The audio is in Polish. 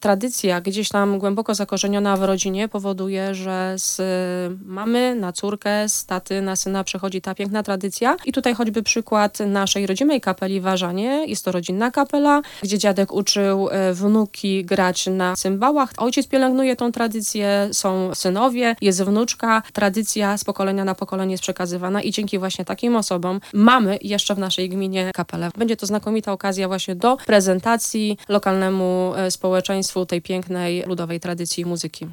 tradycja gdzieś tam głęboko zakorzeniona w rodzinie powoduje, że z mamy na córkę, z taty na syna przechodzi ta piękna tradycja. I tutaj choćby przykład naszej rodzimej kapeli Warzanie. Jest to rodzinna kapela, gdzie dziadek uczył e, wnuki grać na cymbałach. Ojciec pielęgnuje tą tradycję, są synowie, jest wnuczka. Tradycja z pokolenia na pokolenie jest przekazywana i dzięki właśnie takim osobom mamy jeszcze w naszej gminie kapelę. Będzie to znakomita okazja właśnie do prezentacji lokalnemu e, społeczeństwu tej pięknej ludowej tradycji muzyki.